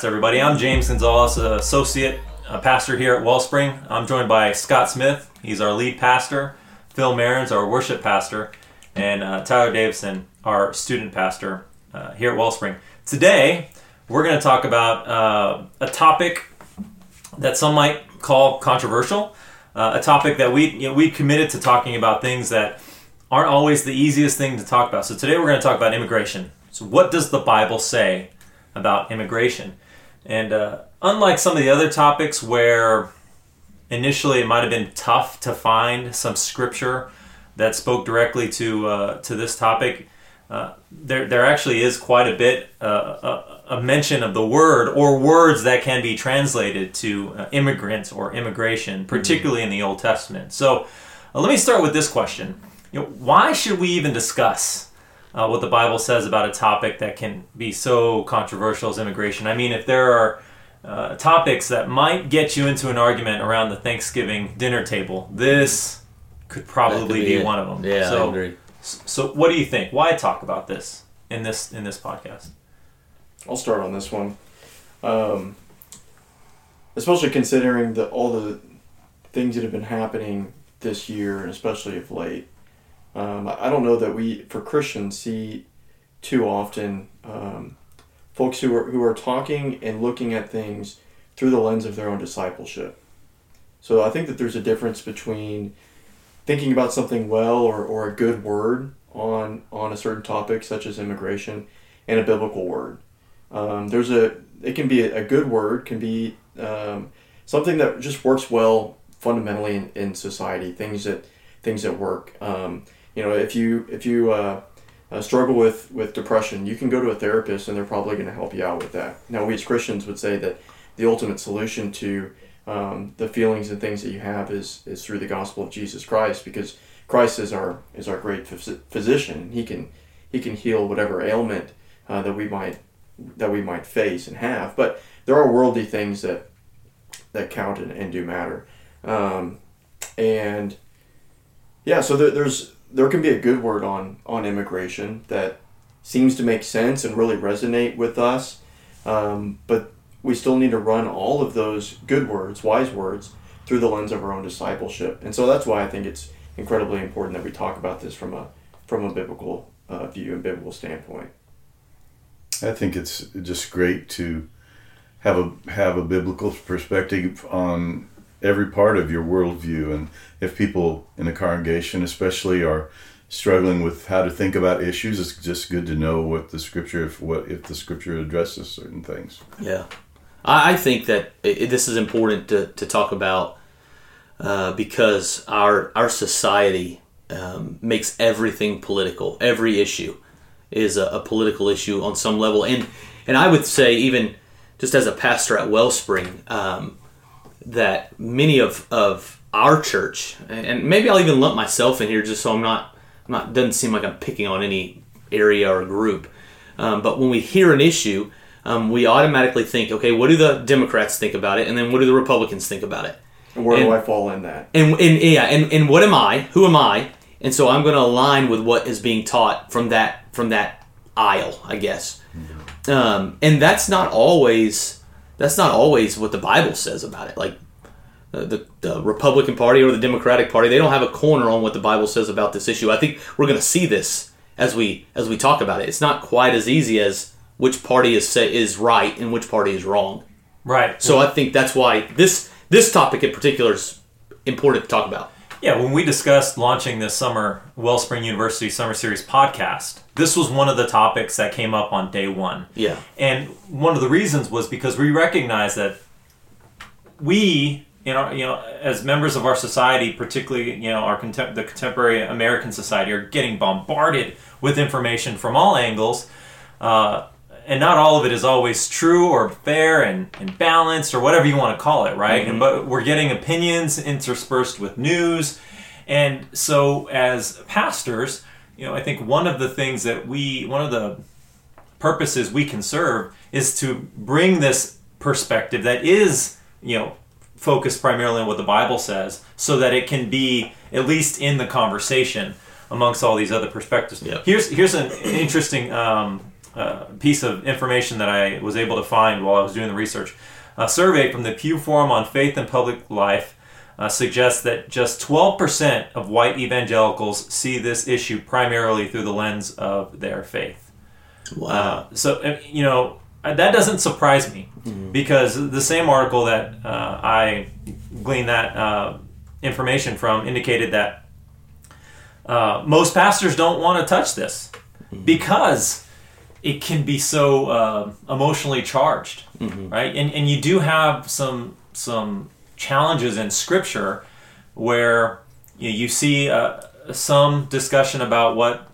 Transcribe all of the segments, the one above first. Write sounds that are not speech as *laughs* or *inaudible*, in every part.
podcast, everybody. I'm James Gonzalez, associate uh, pastor here at Wellspring. I'm joined by Scott Smith. He's our lead pastor. Phil Mehrens, our worship pastor, and uh, Tyler Davison, our student pastor uh, here at Wellspring. Today, we're going to talk about uh, a topic that some might call controversial, uh, a topic that we you know, we committed to talking about things that aren't always the easiest thing to talk about. So today, we're going to talk about immigration. So, what does the Bible say about immigration? And uh, unlike some of the other topics where initially it might have been tough to find some scripture that spoke directly to uh, to this topic, uh, there there actually is quite a bit uh, a, a, mention of the word or words that can be translated to uh, immigrants or immigration, particularly mm-hmm. in the Old Testament. So uh, let me start with this question: you know, Why should we even discuss? Uh, what the Bible says about a topic that can be so controversial as immigration. I mean, if there are uh, topics that might get you into an argument around the Thanksgiving dinner table, this could probably be, be one of them. Yeah, so, I agree. So, what do you think? Why talk about this in this in this podcast? I'll start on this one, um, especially considering the all the things that have been happening this year, and especially of late. Um, I don't know that we, for Christians, see too often um, folks who are who are talking and looking at things through the lens of their own discipleship. So I think that there's a difference between thinking about something well or, or a good word on on a certain topic such as immigration and a biblical word. Um, there's a it can be a, good word can be um, something that just works well fundamentally in, in society things that things that work. Um, you know, if you if you uh, uh, struggle with with depression, you can go to a therapist, and they're probably going to help you out with that. Now, we as Christians would say that the ultimate solution to um, the feelings and things that you have is is through the gospel of Jesus Christ, because Christ is our is our great physician. He can he can heal whatever ailment uh, that we might that we might face and have. But there are worldly things that that count and, and do matter. Um, and yeah, so there, there's there can be a good word on on immigration that seems to make sense and really resonate with us, um, but we still need to run all of those good words, wise words, through the lens of our own discipleship. And so that's why I think it's incredibly important that we talk about this from a from a biblical uh, view and biblical standpoint. I think it's just great to have a have a biblical perspective on every part of your worldview. And if people in a congregation, especially, are struggling with how to think about issues, it's just good to know what the scripture, if what if the scripture addresses certain things. Yeah, I, think that it, this is important to, to talk about uh, because our our society um, makes everything political. Every issue is a, a political issue on some level, and and I would say even just as a pastor at Wellspring. Um, that many of, of our church, and maybe I'll even lump myself in here just so I'm not, I'm not doesn't seem like I'm picking on any area or group. Um, but when we hear an issue, um, we automatically think, okay, what do the Democrats think about it, and then what do the Republicans think about it? And where and, do I fall in that? And, and yeah, and, and what am I? Who am I? And so I'm going to align with what is being taught from that from that aisle, I guess. Mm-hmm. Um, and that's not always that's not always what the Bible says about it. Like uh, the, the Republican Party or the Democratic Party, they don't have a corner on what the Bible says about this issue. I think we're going to see this as we as we talk about it. It's not quite as easy as which party is say, is right and which party is wrong. Right. So I think that's why this this topic in particular is important to talk about. Yeah, when we discussed launching this summer Wellspring University Summer Series podcast, this was one of the topics that came up on day one. Yeah. And one of the reasons was because we recognize that we, you know, you know, as members of our society, particularly, you know, our contem- the contemporary American society, are getting bombarded with information from all angles. Uh, and not all of it is always true or fair and, and balanced or whatever you want to call it, right? Mm-hmm. And, but we're getting opinions interspersed with news. And so, as pastors, you know, I think one of the things that we, one of the purposes we can serve is to bring this perspective that is, you know, focused primarily on what the Bible says so that it can be at least in the conversation amongst all these other perspectives. Yep. Here's here's an interesting um, uh, piece of information that I was able to find while I was doing the research. A survey from the Pew Forum on Faith and Public Life uh, suggests that just 12% of white evangelicals see this issue primarily through the lens of their faith. Wow. Uh, so, you know, uh, that doesn't surprise me because the same article that uh, I gleaned that uh, information from indicated that uh, most pastors don't want to touch this because it can be so uh, emotionally charged, right? And and you do have some some challenges in Scripture where you, you see uh, some discussion about what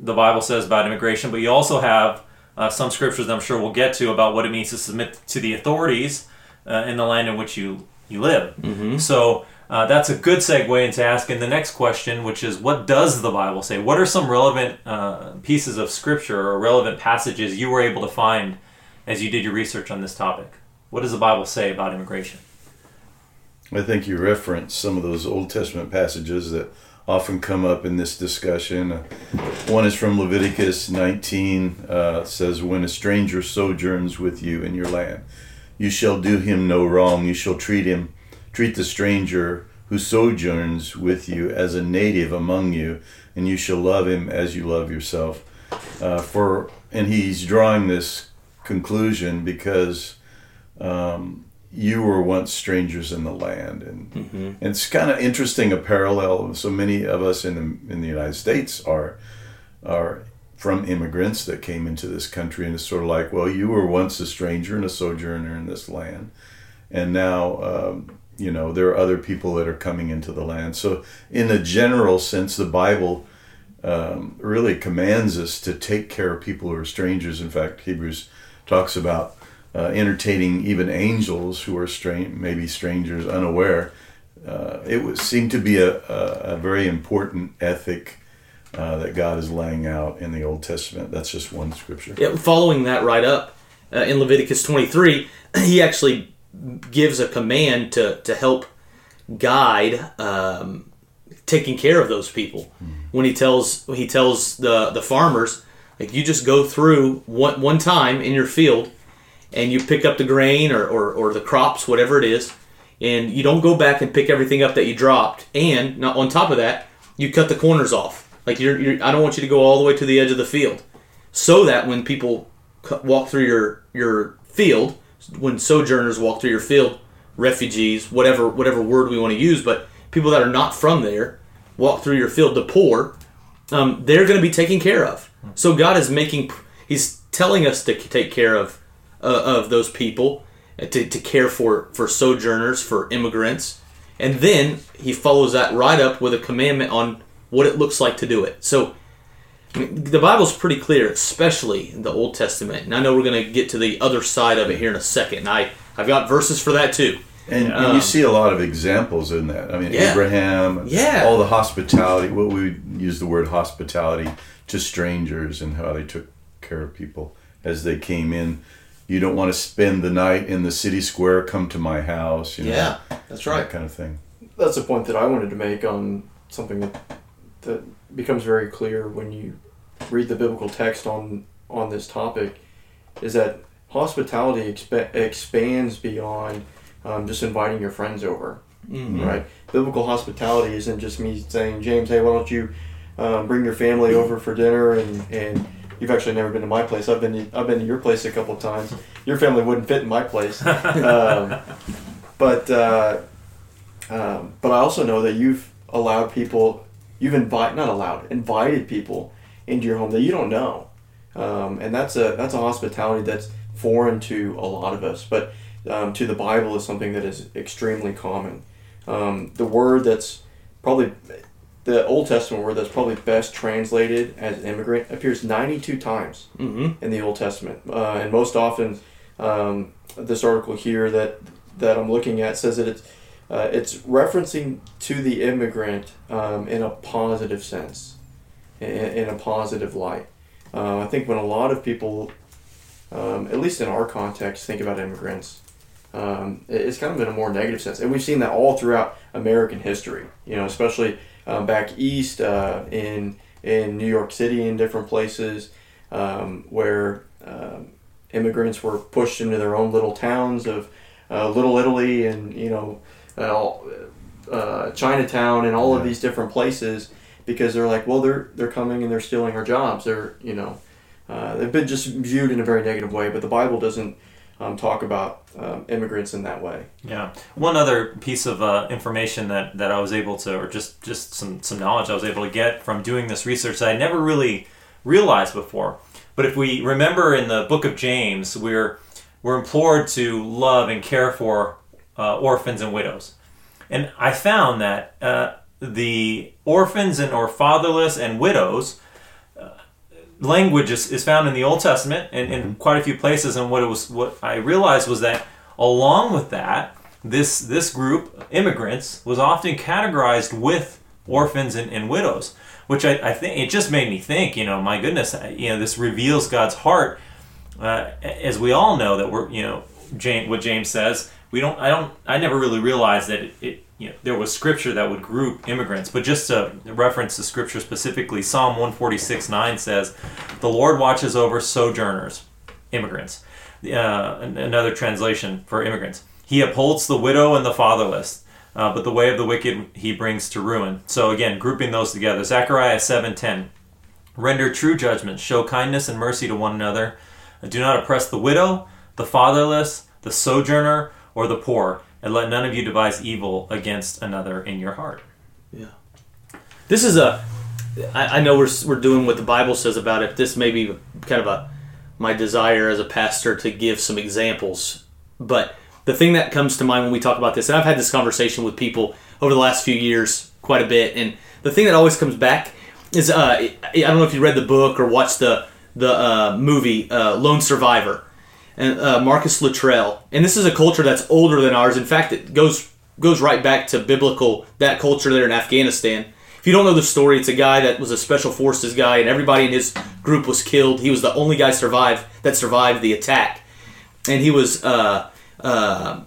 the Bible says about immigration, but you also have uh, some scriptures that I'm sure we'll get to about what it means to submit to the authorities uh, in the land in which you you live. So. Uh, that's a good segue into asking the next question, which is what does the Bible say? What are some relevant uh, pieces of scripture or relevant passages you were able to find as you did your research on this topic? What does the Bible say about immigration? I think you referenced some of those Old Testament passages that often come up in this discussion. Uh, One is from Leviticus 19, uh, says, When a stranger sojourns with you in your land, you shall do him no wrong. You shall treat him, treat the stranger who sojourns with you as a native among you, and you shall love him as you love yourself. Uh, for and he's drawing this conclusion because um, you were once strangers in the land, and, and it's kind of interesting a parallel. So many of us in the, in the United States are are from immigrants that came into this country, and it's sort of like, well, you were once a stranger and a sojourner in this land, and now. Um, you know, there are other people that are coming into the land. So, in a general sense, the Bible um, really commands us to take care of people who are strangers. In fact, Hebrews talks about uh, entertaining even angels who are strange, maybe strangers, unaware. Uh, it would seem to be a, a, a very important ethic uh, that God is laying out in the Old Testament. That's just one scripture. Yeah, following that right up uh, in Leviticus 23, he actually gives a command to, to help guide um, taking care of those people. When he tells he tells the the farmers, like you just go through one one time in your field, and you pick up the grain or, or, or the crops, whatever it is, and you don't go back and pick everything up that you dropped. And not on top of that, you cut the corners off. Like you're, you're I don't want you to go all the way to the edge of the field, so that when people walk through your your field, when sojourners walk through your field, refugees, whatever whatever word we want to use, but people that are not from there walk through your field, the poor, um, they're going to be taken care of. So God is making, He's telling us to take care of uh, of those people, uh, to, to care for for sojourners, for immigrants, and then He follows that right up with a commandment on what it looks like to do it. So. I mean, The Bible's pretty clear, especially in the Old Testament. And I know we're going to get to the other side of it here in a second. And I, I've got verses for that too. And, and Um, you see a lot of examples in that. I mean, Yeah. Abraham, Yeah. all the hospitality. What we use the word hospitality to strangers and how they took care of people as they came in. You don't want to spend the night in the city square. Come to my house. You know, yeah, that's that kind of thing. That's a point that I wanted to make on something that that becomes very clear when you read the biblical text on on this topic is that hospitality expa- expands beyond um, just inviting your friends over, Mhm. right? Biblical hospitality isn't just me saying, James, hey, why don't you um, bring your family over for dinner and and You've actually never been to my place. I've been to, I've been to your place a couple of times. Your family wouldn't fit in my place, *laughs* um, but uh, um, but I also know that you've allowed people, you've invited not allowed, invited people into your home that you don't know, um, and that's a that's a hospitality that's foreign to a lot of us, but um, to the Bible is something that is extremely common. Um, the word that's probably the Old Testament word that's probably best translated as immigrant appears 92 times Mm-hmm. in the Old Testament, uh, and most often um, this article here that that I'm looking at says that it's uh, it's referencing to the immigrant um, in a positive sense, in, in a positive light. Uh, I think when a lot of people, um, at least in our context, think about immigrants, um, it's kind of in a more negative sense, and we've seen that all throughout American history. You know, especially um, back east uh, in in New York City and different places. um, where um, immigrants were pushed into their own little towns of uh, Little Italy and you know uh, uh, Chinatown and all of these different places because they're like, well, they're they're coming and they're stealing our jobs. They're you know uh, they've been just viewed in a very negative way, but the Bible doesn't um, talk about um, immigrants in that way. Yeah. One other piece of uh, information that, that I was able to, or just, just some, some knowledge I was able to get from doing this research that I never really realized before. But if we remember in the book of James, we're, we're implored to love and care for uh, orphans and widows. And I found that uh, the orphans and or fatherless and widows language is, is found in the Old Testament and in quite a few places. And what it was, what I realized was that along with that, this this group immigrants was often categorized with orphans and, and widows, which I, I think it just made me think. You know, my goodness, you know, this reveals God's heart. Uh, as we all know that we're, you know, James, what James says, we don't. I don't. I never really realized that it. it you know, there was scripture that would group immigrants, but just to reference the scripture specifically, Psalm 146 9 says, The Lord watches over sojourners, immigrants. Uh, another translation for immigrants. He upholds the widow and the fatherless, uh, but the way of the wicked he brings to ruin. So again, grouping those together. Zechariah 7:10. Render true judgment, show kindness and mercy to one another. Do not oppress the widow, the fatherless, the sojourner, or the poor, and let none of you devise evil against another in your heart. Yeah. This is a. I, I know we're we're doing what the Bible says about it. This may be kind of a my desire as a pastor to give some examples, but the thing that comes to mind when we talk about this, and I've had this conversation with people over the last few years quite a bit, and the thing that always comes back is uh, I I don't know if you read the book or watched the the uh, movie uh, Lone Survivor and uh, Marcus Luttrell. And this is a culture that's older than ours. In fact, it goes goes right back to biblical that culture there in Afghanistan. If you don't know the story, it's a guy that was a special forces guy, and everybody in his group was killed. He was the only guy survived that survived the attack, and he was uh, uh,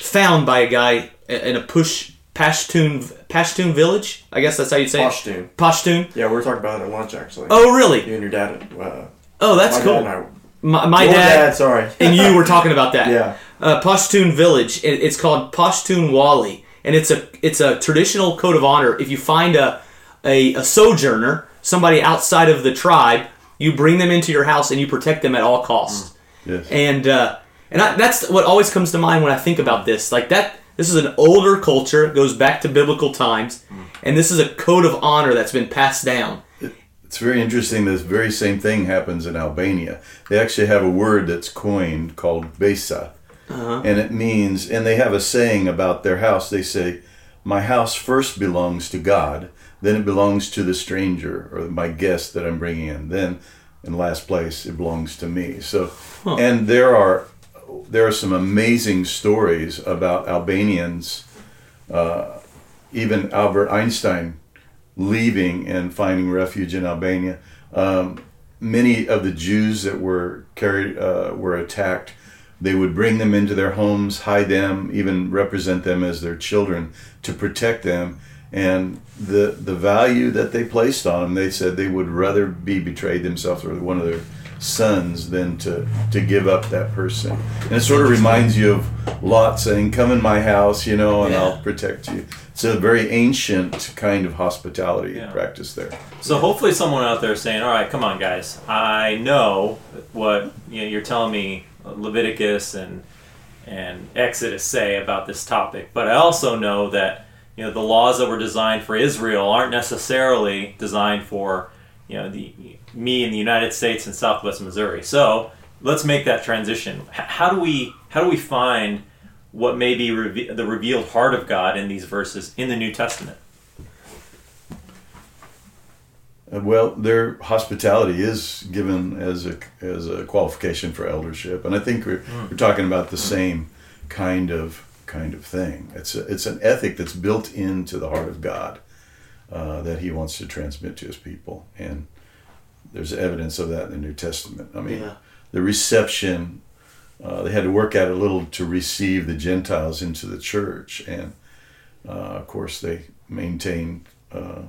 found by a guy in a push Pashtun Pashtun village. I guess that's how you say Pashtun. it. Pashtun. Yeah, we were talking about it at lunch actually. Oh, really? You and your dad. Uh, Oh, that's cool. Dad and I, My, my dad, dad, sorry. *laughs* and you were talking about that. Yeah. Uh, Pashtun village. It, it's called Pashtunwali, and it's a it's a traditional code of honor. If you find a, a a sojourner, somebody outside of the tribe, you bring them into your house and you protect them at all costs. Yes. And uh, and I, that's what always comes to mind when I think about this. Like that, this is an older culture, goes back to biblical times, and this is a code of honor that's been passed down. It's very interesting. This very same thing happens in Albania. They actually have a word that's coined called besa, and it means. And they have a saying about their house. They say, "My house first belongs to God, then it belongs to the stranger or my guest that I'm bringing in. Then, in last place, it belongs to me." So, and there are there are some amazing stories about Albanians. Uh, even Albert Einstein leaving and finding refuge in Albania. Um, many of the Jews that were carried uh, were attacked. They would bring them into their homes, hide them, even represent them as their children to protect them. And the the value that they placed on them, they said they would rather be betrayed themselves or one of their sons than to to give up that person. And it sort of reminds you of Lot saying, "Come in my house, you know, and Yeah. I'll protect you." It's a very ancient kind of hospitality Yeah. practice there. So hopefully, someone out there is saying, "All right, come on, guys. I know what you know, you're telling me Leviticus and and Exodus say about this topic, but I also know that you know the laws that were designed for Israel aren't necessarily designed for you know the me in the United States and Southwest Missouri. So let's make that transition. H- how do we how do we find what may be reve- the revealed heart of God in these verses in the New Testament? Uh, Well, their hospitality is given as a as a qualification for eldership, and I think we're, we're talking about the same kind of kind of thing. It's a, it's an ethic that's built into the heart of God uh, that He wants to transmit to His people, and there's evidence of that in the New Testament. I mean, Yeah. the reception uh, they had to work at it a little to receive the Gentiles into the church, and uh, of course they maintained. Uh,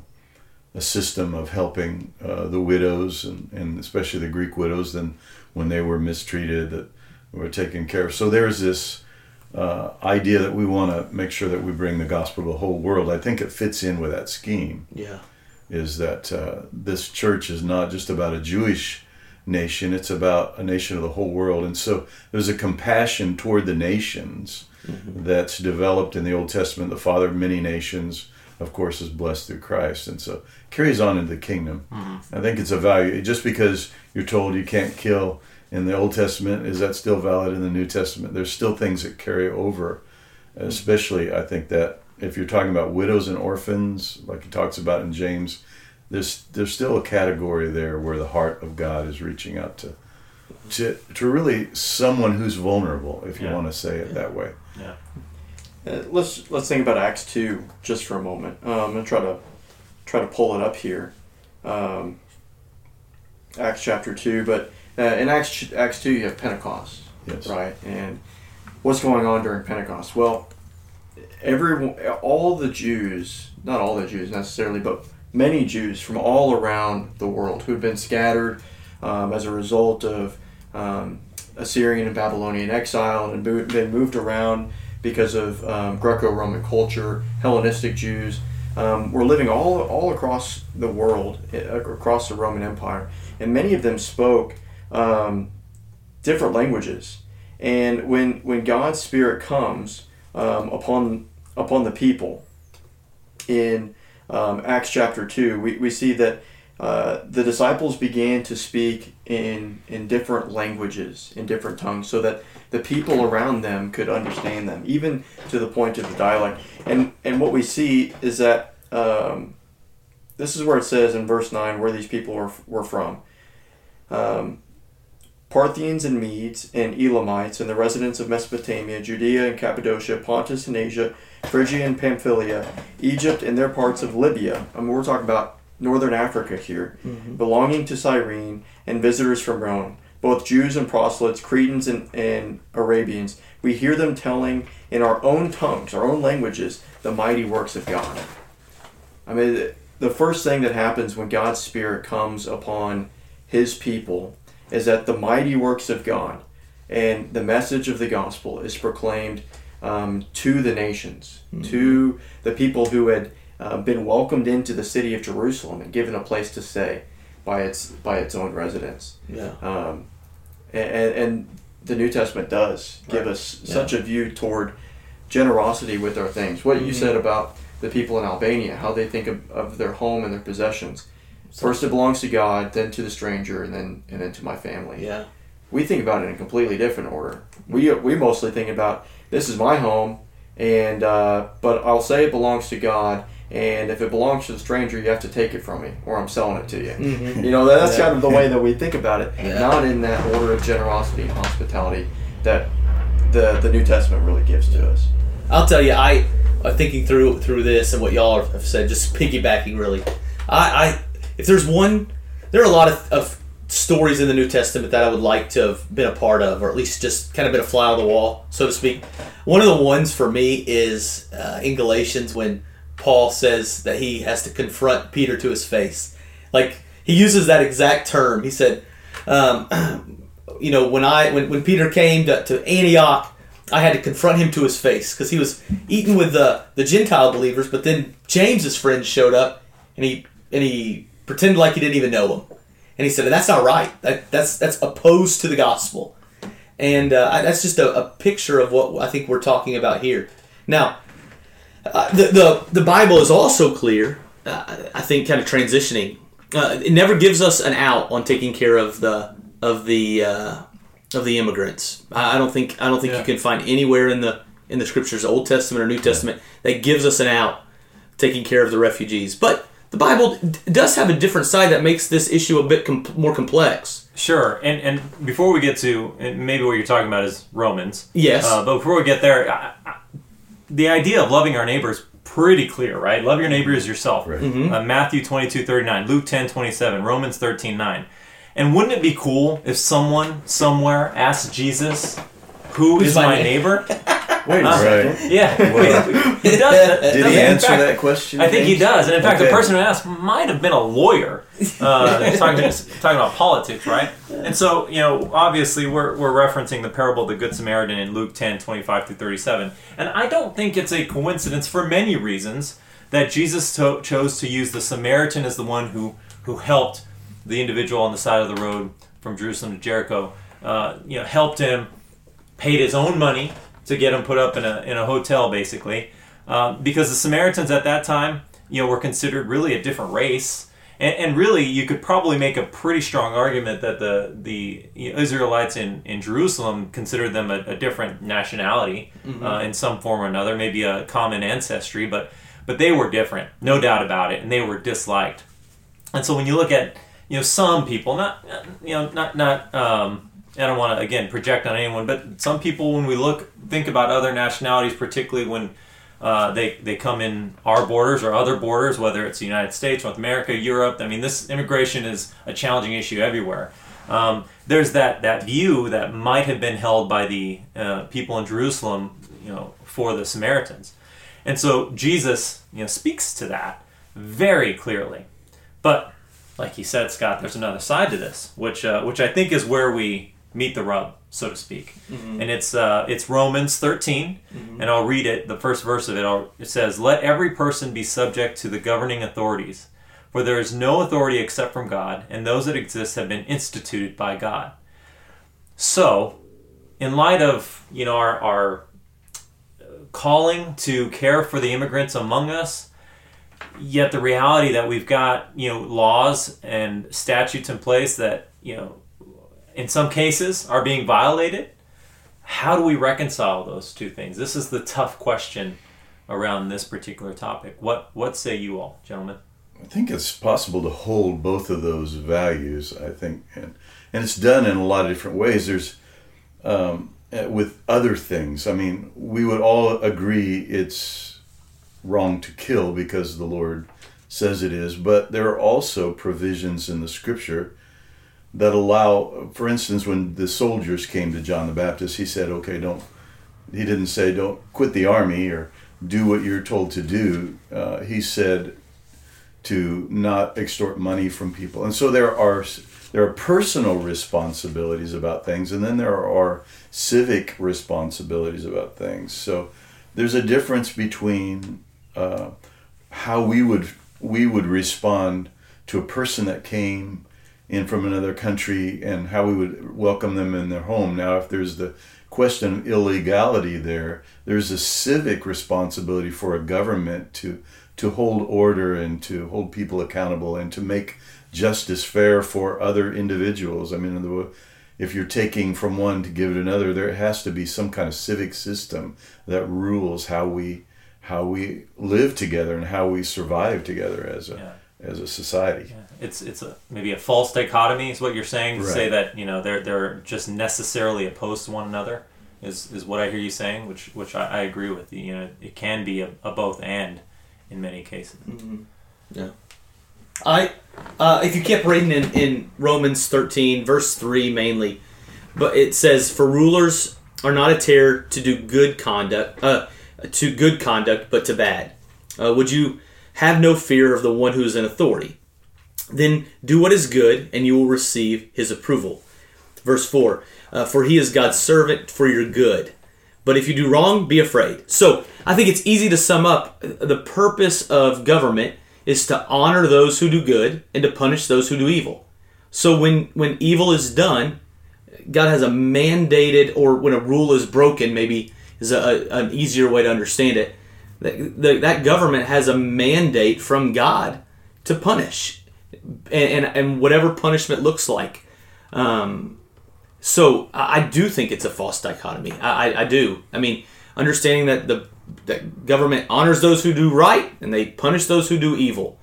a system of helping uh, the widows and, and especially the Greek widows than when they were mistreated that were taken care of. So there's this uh, idea that we want to make sure that we bring the gospel to the whole world. I think it fits in with that scheme. Yeah. Is that uh, this church is not just about a Jewish nation; it's about a nation of the whole world. And so there's a compassion toward the nations mm-hmm. that's developed in the Old Testament. The Father of many nations, of course, is blessed through Christ, and so carries on into the kingdom. Mm-hmm. I think it's a value. Just because you're told you can't kill in the Old Testament, is that still valid in the New Testament? There's still things that carry over, mm-hmm. especially I think that if you're talking about widows and orphans, like he talks about in James, there's there's still a category there where the heart of God is reaching out to to, to really someone who's vulnerable, if you Yeah. want to say it that way. Yeah. Uh, let's let's think about Acts two just for a moment. Um, I'm gonna try to try to pull it up here. Um, Acts chapter two, but uh, in Acts Acts two you have Pentecost, Yes. right? And what's going on during Pentecost? Well, every all the Jews, not all the Jews necessarily, but many Jews from all around the world who had been scattered um, as a result of um, Assyrian and Babylonian exile and had been moved around because of um, Greco-Roman culture, Hellenistic Jews. Um, were living all all across the world, eh, across the Roman Empire, and many of them spoke um, different languages. And when when God's Spirit comes um, upon upon the people in um, Acts chapter two, we, we see that uh, the disciples began to speak in in different languages, in different tongues, so that the people around them could understand them, even to the point of the dialect. And and what we see is that um, this is where it says in verse nine where these people were, were from. Um, Parthians and Medes and Elamites and the residents of Mesopotamia, Judea and Cappadocia, Pontus and Asia, Phrygia and Pamphylia, Egypt and their parts of Libya. I mean, we're talking about northern Africa here, mm-hmm. belonging to Cyrene, and visitors from Rome, both Jews and proselytes, Cretans and, and Arabians. We hear them telling in our own tongues, our own languages, the mighty works of God. I mean, the first thing that happens when God's Spirit comes upon His people is that the mighty works of God and the message of the gospel is proclaimed um, to the nations, to the people who had uh, been welcomed into the city of Jerusalem and given a place to stay by its by its own residents. Yeah. Um, and, and the New Testament does give Right. us Yeah. such a view toward generosity with our things. What you said about the people in Albania, how they think of, of their home and their possessions. First it belongs to God, then to the stranger, and then and then to my family. Yeah. We think about it in a completely different order. We we mostly think about this is my home, and uh, but I'll say it belongs to God, and if it belongs to the stranger, you have to take it from me, or I'm selling it to you. Mhm. *laughs* You know, that's Yeah. kind of the way that we think about it, Yeah. not in that order of generosity and hospitality that the the New Testament really gives to us. I'll tell you, I uh, thinking through through this and what y'all have said, just piggybacking really. I, I if there's one, there are a lot of, of stories in the New Testament that I would like to have been a part of, or at least just kind of been a fly on the wall, so to speak. One of the ones for me is uh, in Galatians when Paul says that he has to confront Peter to his face. Like he uses that exact term. He said, um, *clears throat* you know, when I when, when Peter came to, to Antioch, I had to confront him to his face because he was eating with the the Gentile believers. But then James's friends showed up, and he and he pretended like he didn't even know him, and he said, "That's not right. That, that's that's opposed to the gospel." And uh, I- that's just a, a picture of what I think we're talking about here. Now, uh, the, the the Bible is also clear. Uh, I think kind of transitioning. Uh, it never gives us an out on taking care of the of the uh, of the immigrants. I, I don't think I don't think Yeah. you can find anywhere in the in the scriptures, Old Testament or New Testament, that gives us an out taking care of the refugees. But the Bible d- does have a different side that makes this issue a bit com- more complex. Sure, and and before we get to and maybe what you're talking about is Romans. Yes. Uh, but before we get there, I, I, the idea of loving our neighbor is pretty clear, right? Love your neighbor as yourself. Right. Uh, Matthew 22, 39, Luke 10, 27, Romans 13, 9. And wouldn't it be cool if someone somewhere asked Jesus, "Who is Who's my my neigh- neighbor?" *laughs* Wait a Uh, second. Yeah, *laughs* he does. Did that- he answer fact, that question? I think he does, and in fact, the person who asked might have been a lawyer, uh, *laughs* talking, talking about politics, right? And so, you know, obviously, we're, we're referencing the parable of the Good Samaritan in Luke 10, 25 through 37. And I don't think it's a coincidence for many reasons that Jesus to- chose to use the Samaritan as the one who, who helped the individual on the side of the road from Jerusalem to Jericho, uh, you know, helped him, paid his own money to get him put up in a, in a hotel, basically. Um, because the Samaritans at that time, you know, were considered really a different race, and, and really you could probably make a pretty strong argument that the the Israelites in, in Jerusalem considered them a, a different nationality uh, in some form or another, maybe a common ancestry, but but they were different, no doubt about it, and they were disliked. And so when you look at you know some people, not you know not not um, I don't want to again project on anyone, but some people when we look think about other nationalities, particularly when uh, they they come in our borders or other borders, whether it's the United States, North America, Europe. I mean, this immigration is a challenging issue everywhere. Um, there's that that view that might have been held by the uh, people in Jerusalem, you know, for the Samaritans, and so Jesus, you know, speaks to that very clearly. But like he said, Scott, there's another side to this, which uh, which I think is where we meet the rub, so to speak. And it's uh, it's Romans 13, and I'll read it. The first verse of it, I'll, it says, "Let every person be subject to the governing authorities, for there is no authority except from God, and those that exist have been instituted by God." So, in light of you know our our calling to care for the immigrants among us yet the reality that we've got you know laws and statutes in place that you know in some cases are being violated how do we reconcile those two things this is the tough question around this particular topic what what say you all gentlemen I think it's possible to hold both of those values. I think, and and it's done in a lot of different ways. There's um, uh, with other things. I mean, we would all agree it's wrong to kill because the Lord says it is, but there are also provisions in the Scripture that allow. For instance, when the soldiers came to John the Baptist, he said, "Okay, don't." He didn't say, "Don't quit the army" or do what you're told to do. Uh, he said to not extort money from people. And so there are there are personal responsibilities about things, and then there are civic responsibilities about things. So there's a difference between uh, how we would we would respond to a person that came in from another country and how we would welcome them in their home. Now, if there's the question of illegality there, there's a civic responsibility for a government to to hold order and to hold people accountable and to make justice fair for other individuals. I mean, in the, if you're taking from one to give it another, there has to be some kind of civic system that rules how we how we live together and how we survive together as a Yeah. as a society. Yeah, it's it's a maybe a false dichotomy is what you're saying to Right. say that you know they're they're just necessarily opposed to one another is is what I hear you saying, which which I, I agree with. You know, it can be a, a both and in many cases. yeah I, uh, if you kept reading in, in Romans 13, verse 3 mainly, but it says, For rulers are not a terror to do good conduct, uh, to good conduct, but to bad. Uh, would you have no fear of the one who is in authority? Then do what is good, and you will receive his approval. Verse 4 uh, For he is God's servant for your good. But if you do wrong, be afraid. So I think it's easy to sum up uh, the purpose of government is to honor those who do good and to punish those who do evil. So when, when evil is done, God has a mandated, or when a rule is broken, maybe is a, an easier way to understand it. That, that government has a mandate from God to punish, and, and, and whatever punishment looks like. Um, so I, I do think it's a false dichotomy. I, I, I do. I mean, understanding that the that government honors those who do right and they punish those who do evil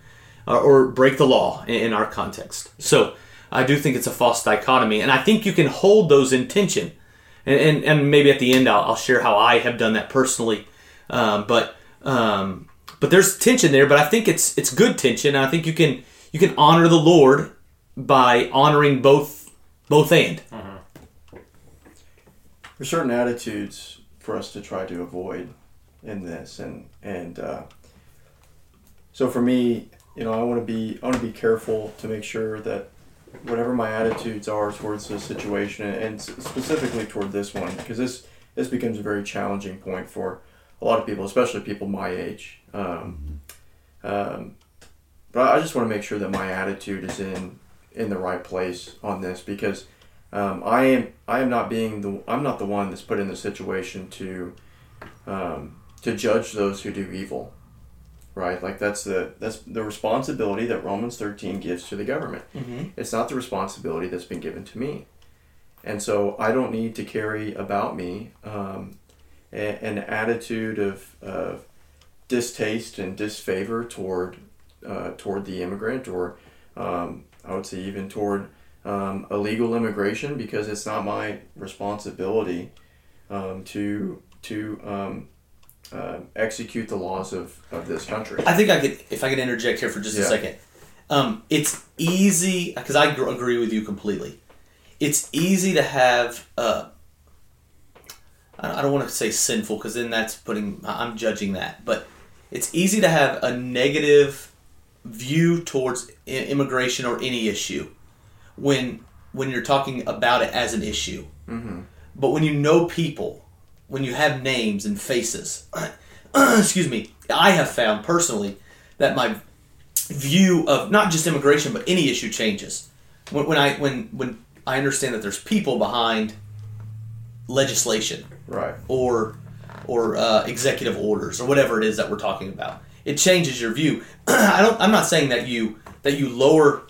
uh, or break the law in, in our context. So I do think it's a false dichotomy, and I think you can hold those in tension. And, and, and maybe at the end I'll, I'll share how I have done that personally. Um, but um, but there's tension there. But I think it's it's good tension. And I think you can you can honor the Lord by honoring both both and. There's certain attitudes for us to try to avoid in this, and and uh, so for me, you know, I want to be I want to be careful to make sure that whatever my attitudes are towards the situation, and specifically toward this one, because this this becomes a very challenging point for a lot of people, especially people my age. Um, um, but I just want to make sure that my attitude is in in the right place on this because um, I am I am not being the I'm not the one that's put in the situation to um, to judge those who do evil, right? Like that's the that's the responsibility that Romans thirteen gives to the government. Mm-hmm. It's not the responsibility that's been given to me, and so I don't need to carry about me um, a, an attitude of, of distaste and disfavor toward uh, toward the immigrant or um, I would say even toward um, illegal immigration because it's not my responsibility um, to to um, uh, execute the laws of, of this country. I think I could, if I could interject here for just a second. Um, it's easy because I gr- agree with you completely. It's easy to have. Uh, I don't want to say sinful because then that's putting. I'm judging that, but it's easy to have a negative view towards immigration or any issue when when you're talking about it as an issue. hmm But when you know people, when you have names and faces, *clears throat* excuse me, I have found personally that my view of not just immigration but any issue changes. When, when I when when I understand that there's people behind legislation Right. or or uh, executive orders or whatever it is that we're talking about, it changes your view. *clears throat* I don't. I'm not saying that you that you lower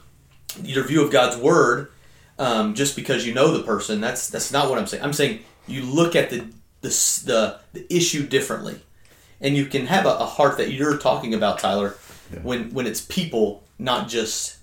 your view of God's word um, just because you know the person. That's that's not what I'm saying. I'm saying you look at the the the, the issue differently, and you can have a, a heart that you're talking about, Tyler, Yeah. when when it's people, not just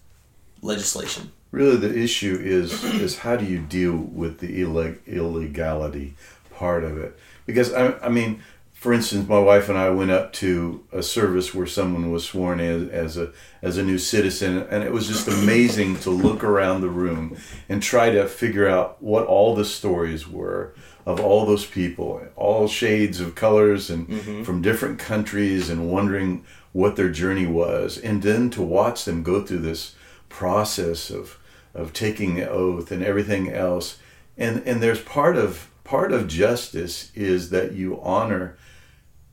legislation. Really, the issue is is how do you deal with the illeg- illegality part of it? Because I, I mean, for instance, my wife and I went up to a service where someone was sworn as, as a as a new citizen, and it was just amazing to look around the room and try to figure out what all the stories were of all those people, all shades of colors and mm-hmm. from different countries, and wondering what their journey was, and then to watch them go through this process of of taking the oath and everything else. And and there's part of part of justice is that you honor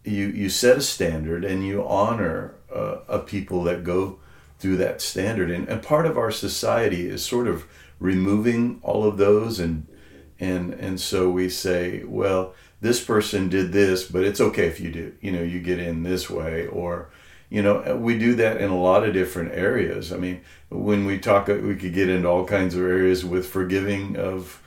you you set a standard and you honor uh, a people that go through that standard. And, and part of our society is sort of removing all of those and and and so we say well this person did this but it's okay if you do you know you get in this way or you know uh, we do that in a lot of different areas. I mean when we talk uh, we could get into all kinds of areas with forgiving of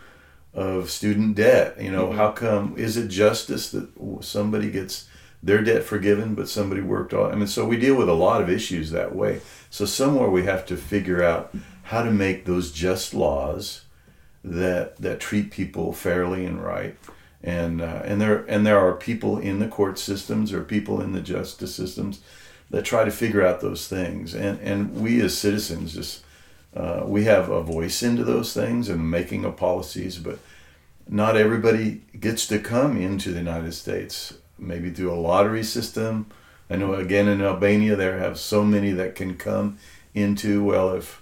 of student debt you know mm-hmm. how come is it justice that somebody gets their debt forgiven but somebody worked on i mean so we deal with a lot of issues that way. So somewhere we have to figure out how to make those just laws that that treat people fairly and right. And uh, and there and there are people in the court systems or people in the justice systems that try to figure out those things. And and we as citizens just uh, we have a voice into those things and making of policies but not everybody gets to come into the United States maybe through a lottery system I know again in Albania there have so many that can come into well if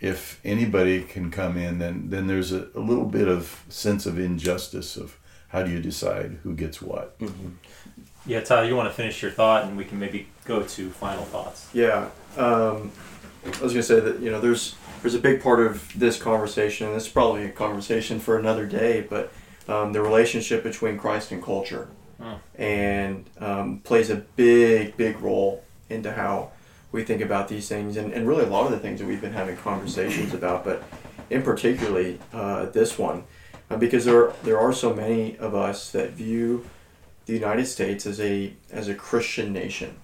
if anybody can come in, then then there's a, a little bit of sense of injustice of how do you decide who gets what. Yeah, Tyler, you want to finish your thought, and we can maybe go to final thoughts. Yeah, um, I was gonna say that you know there's there's a big part of this conversation, and this is probably a conversation for another day, but um, the relationship between Christ and culture, Hmm. and um, plays a big big role into how we think about these things, and, and really a lot of the things that we've been having conversations about, but in particularly uh, this one, uh, because there there are so many of us that view the United States as a as a Christian nation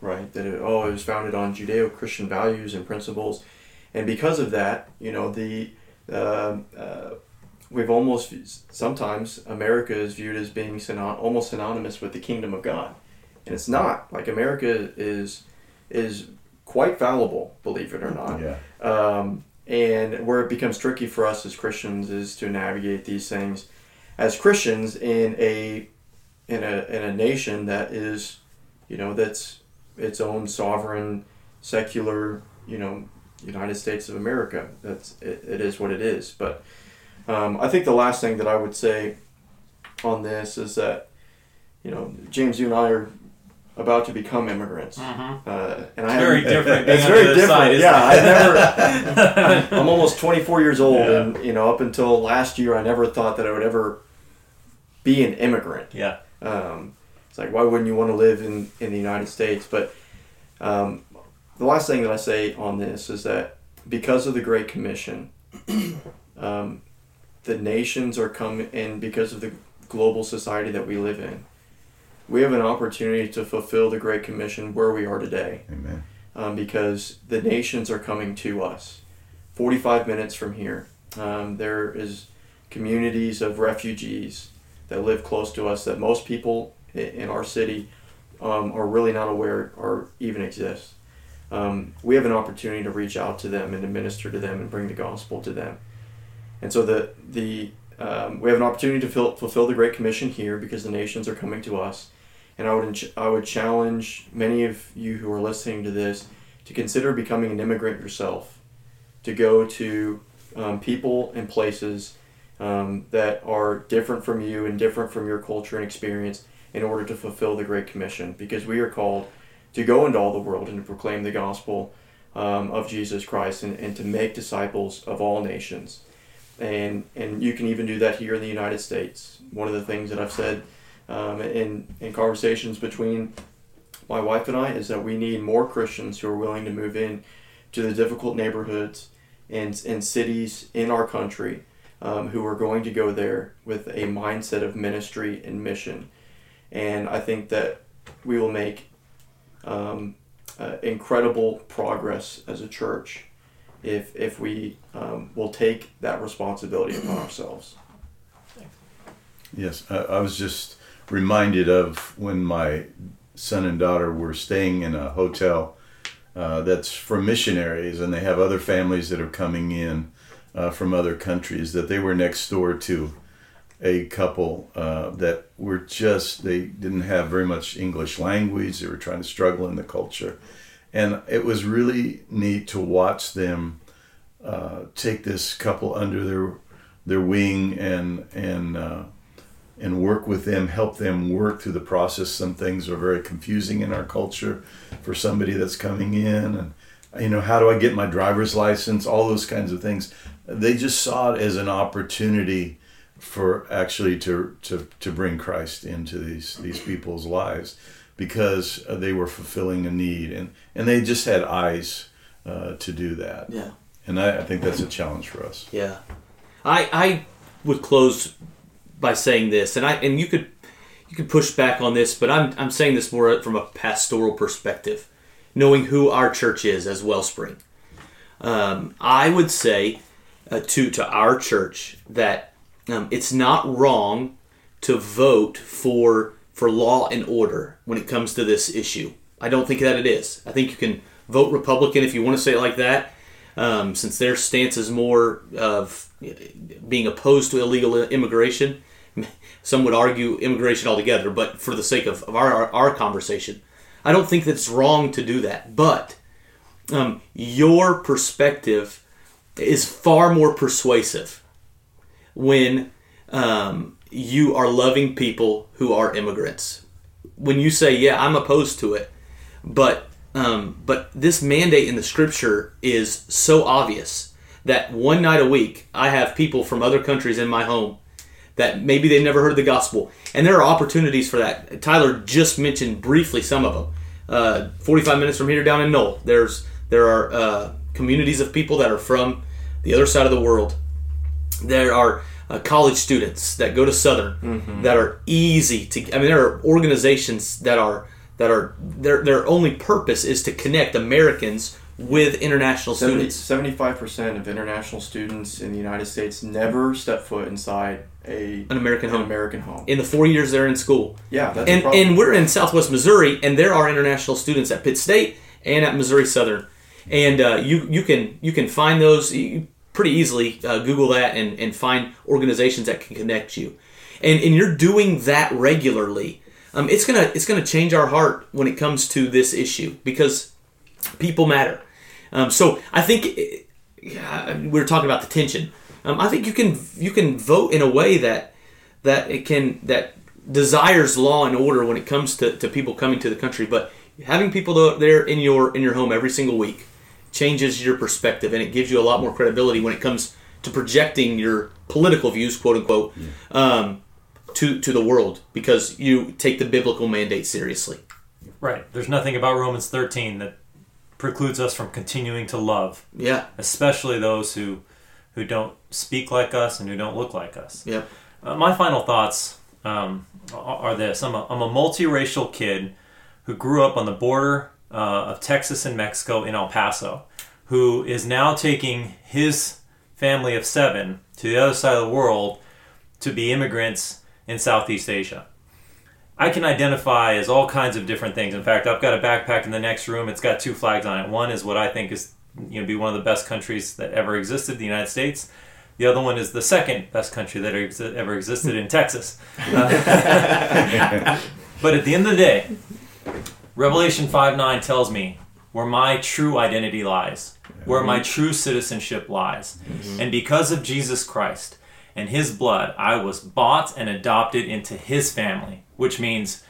right? That it, oh, it was founded on Judeo-Christian values and principles, and because of that, you know, the um uh, we've almost sometimes America is viewed as being synon- almost synonymous with the kingdom of God, and it's not. Like America is is quite fallible, believe it or not. Yeah, Um, and where it becomes tricky for us as Christians is to navigate these things as Christians in a in a in a nation that is, you know, that's its own sovereign, secular, you know, United States of America. That's it, it is what it is. But um, I think the last thing that I would say on this is that, you know, James, you and I are about to become immigrants, Mhm. uh, and I *laughs* It's very different. It's very different. side, yeah, it? I never. *laughs* I'm almost 24 years old, Yeah. and you know, up until last year, I never thought that I would ever be an immigrant. yeah. Um, it's like, why wouldn't you want to live in, in the United States? But um, the last thing that I say on this is that because of the Great Commission, um, the nations are coming, and because of the global society that we live in, we have an opportunity to fulfill the Great Commission where we are today Amen. um, because the nations are coming to us. 45 minutes from here, um, there is communities of refugees that live close to us that most people in our city um, are really not aware or even exist. Um, we have an opportunity to reach out to them and to minister to them and bring the gospel to them. And so the the um, we have an opportunity to fill, fulfill the Great Commission here because the nations are coming to us. And I would I would challenge many of you who are listening to this to consider becoming an immigrant yourself, to go to um, people and places um, that are different from you and different from your culture and experience in order to fulfill the Great Commission. Because we are called to go into all the world and to proclaim the gospel um, of Jesus Christ and, and to make disciples of all nations. And, and you can even do that here in the United States. One of the things that I've said um, in, in conversations between my wife and I is that we need more Christians who are willing to move in to the difficult neighborhoods and, and cities in our country um, who are going to go there with a mindset of ministry and mission. And I think that we will make um, uh, incredible progress as a church if, if we um, will take that responsibility upon ourselves. Yes, I, I was just reminded of when my son and daughter were staying in a hotel uh, that's for missionaries, and they have other families that are coming in uh, from other countries. That they were next door to a couple uh, that were just they didn't have very much English language. They were trying to struggle in the culture, and it was really neat to watch them uh, take this couple under their their wing and and uh, and work with them, help them work through the process. Some things are very confusing in our culture for somebody that's coming in, and you know, how do I get my driver's license? All those kinds of things. They just saw it as an opportunity for actually to to to bring Christ into these these people's lives because uh, they were fulfilling a need, and and they just had eyes uh, to do that. Yeah. And I, I think that's a challenge for us. Yeah, I I would close by saying this, and I and you could you could push back on this, but I'm I'm saying this more from a pastoral perspective, knowing who our church is as Wellspring. Um, I would say uh, to to our church that um, it's not wrong to vote for for law and order when it comes to this issue. I don't think that it is. I think you can vote Republican if you want to say it like that, um, since their stance is more of being opposed to illegal immigration. *laughs* Some would argue immigration altogether, but for the sake of, of our, our, our conversation, I don't think that's wrong to do that. But um, your perspective is far more persuasive when um, you are loving people who are immigrants. When you say, "Yeah, I'm opposed to it," but um, but this mandate in the scripture is so obvious that one night a week I have people from other countries in my home that maybe they've never heard the gospel, and there are opportunities for that. Tyler just mentioned briefly some of them. Uh, 45 minutes from here down in Noel, there's there are uh, communities of people that are from the other side of the world. There are uh, college students that go to Southern that are easy to. I mean, there are organizations that are that are their their only purpose is to connect Americans with international students. Seventy-five percent of international students in the United States never step foot inside a An American an home. American home. in the four years they're in school. Yeah, that's and and we're in Southwest Missouri, and there are international students at Pitt State and at Missouri Southern, and uh, you you can you can find those you, pretty easily. Uh, Google that and and find organizations that can connect you, and and you're doing that regularly. um, it's gonna it's gonna change our heart when it comes to this issue because people matter. Um, so I think eh, yeah, we were talking about the tension. Um, I think you can you can vote in a way that that it can that desires law and order when it comes to, to people coming to the country, but having people there in your in your home every single week changes your perspective and it gives you a lot more credibility when it comes to projecting your political views, quote unquote, um, to to the world because you take the biblical mandate seriously. Right. There's nothing about Romans 13 that precludes us from continuing to love, Yeah, especially those who who don't speak like us and who don't look like us. yeah, Uh, my final thoughts um, are are this: I'm a, I'm a multiracial kid who grew up on the border uh, of Texas and Mexico in El Paso, who is now taking his family of seven to the other side of the world to be immigrants in Southeast Asia. I can identify as all kinds of different things. In fact, I've got a backpack in the next room. It's got two flags on it. One is what I think is you know be one of the best countries that ever existed, the United States. The other one is the second best country that ex- ever existed in Texas. Uh, *laughs* *laughs* but at the end of the day, Revelation 5 9 tells me where my true identity lies, where my true citizenship lies. And because of Jesus Christ and his blood, I was bought and adopted into his family, which means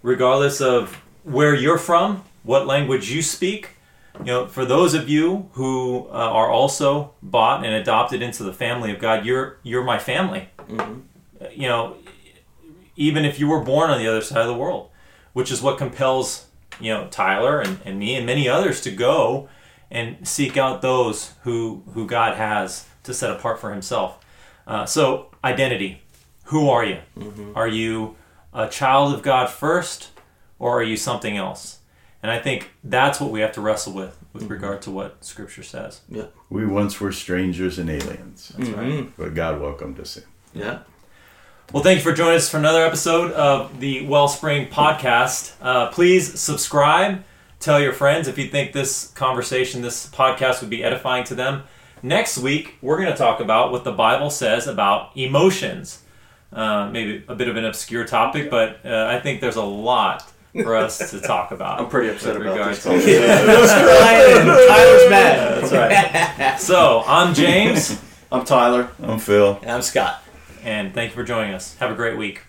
regardless of where you're from, what language you speak, you know, for those of you who uh, are also bought and adopted into the family of God, you're you're my family. Uh, You know, even if you were born on the other side of the world, which is what compels you know Tyler and, and me and many others to go and seek out those who who God has to set apart for Himself. Uh, so identity, who are you? Mm-hmm. Are you a child of God first, or are you something else? And I think that's what we have to wrestle with with mm-hmm. regard to what Scripture says. yeah, We once were strangers and aliens, That's right. but God welcomed us in. yeah. Well, thank you for joining us for another episode of the Wellspring Podcast. Uh, please subscribe. Tell your friends if you think this conversation, this podcast would be edifying to them. Next week, we're going to talk about what the Bible says about emotions. Uh, maybe a bit of an obscure topic, but uh, I think there's a lot for us to *laughs* talk about. I'm pretty upset about regard this. to- Rose crying and Tyler's mad. That's right. *laughs* So, I'm James, I'm Tyler. I'm Phil. And I'm Scott. And thank you for joining us. Have a great week.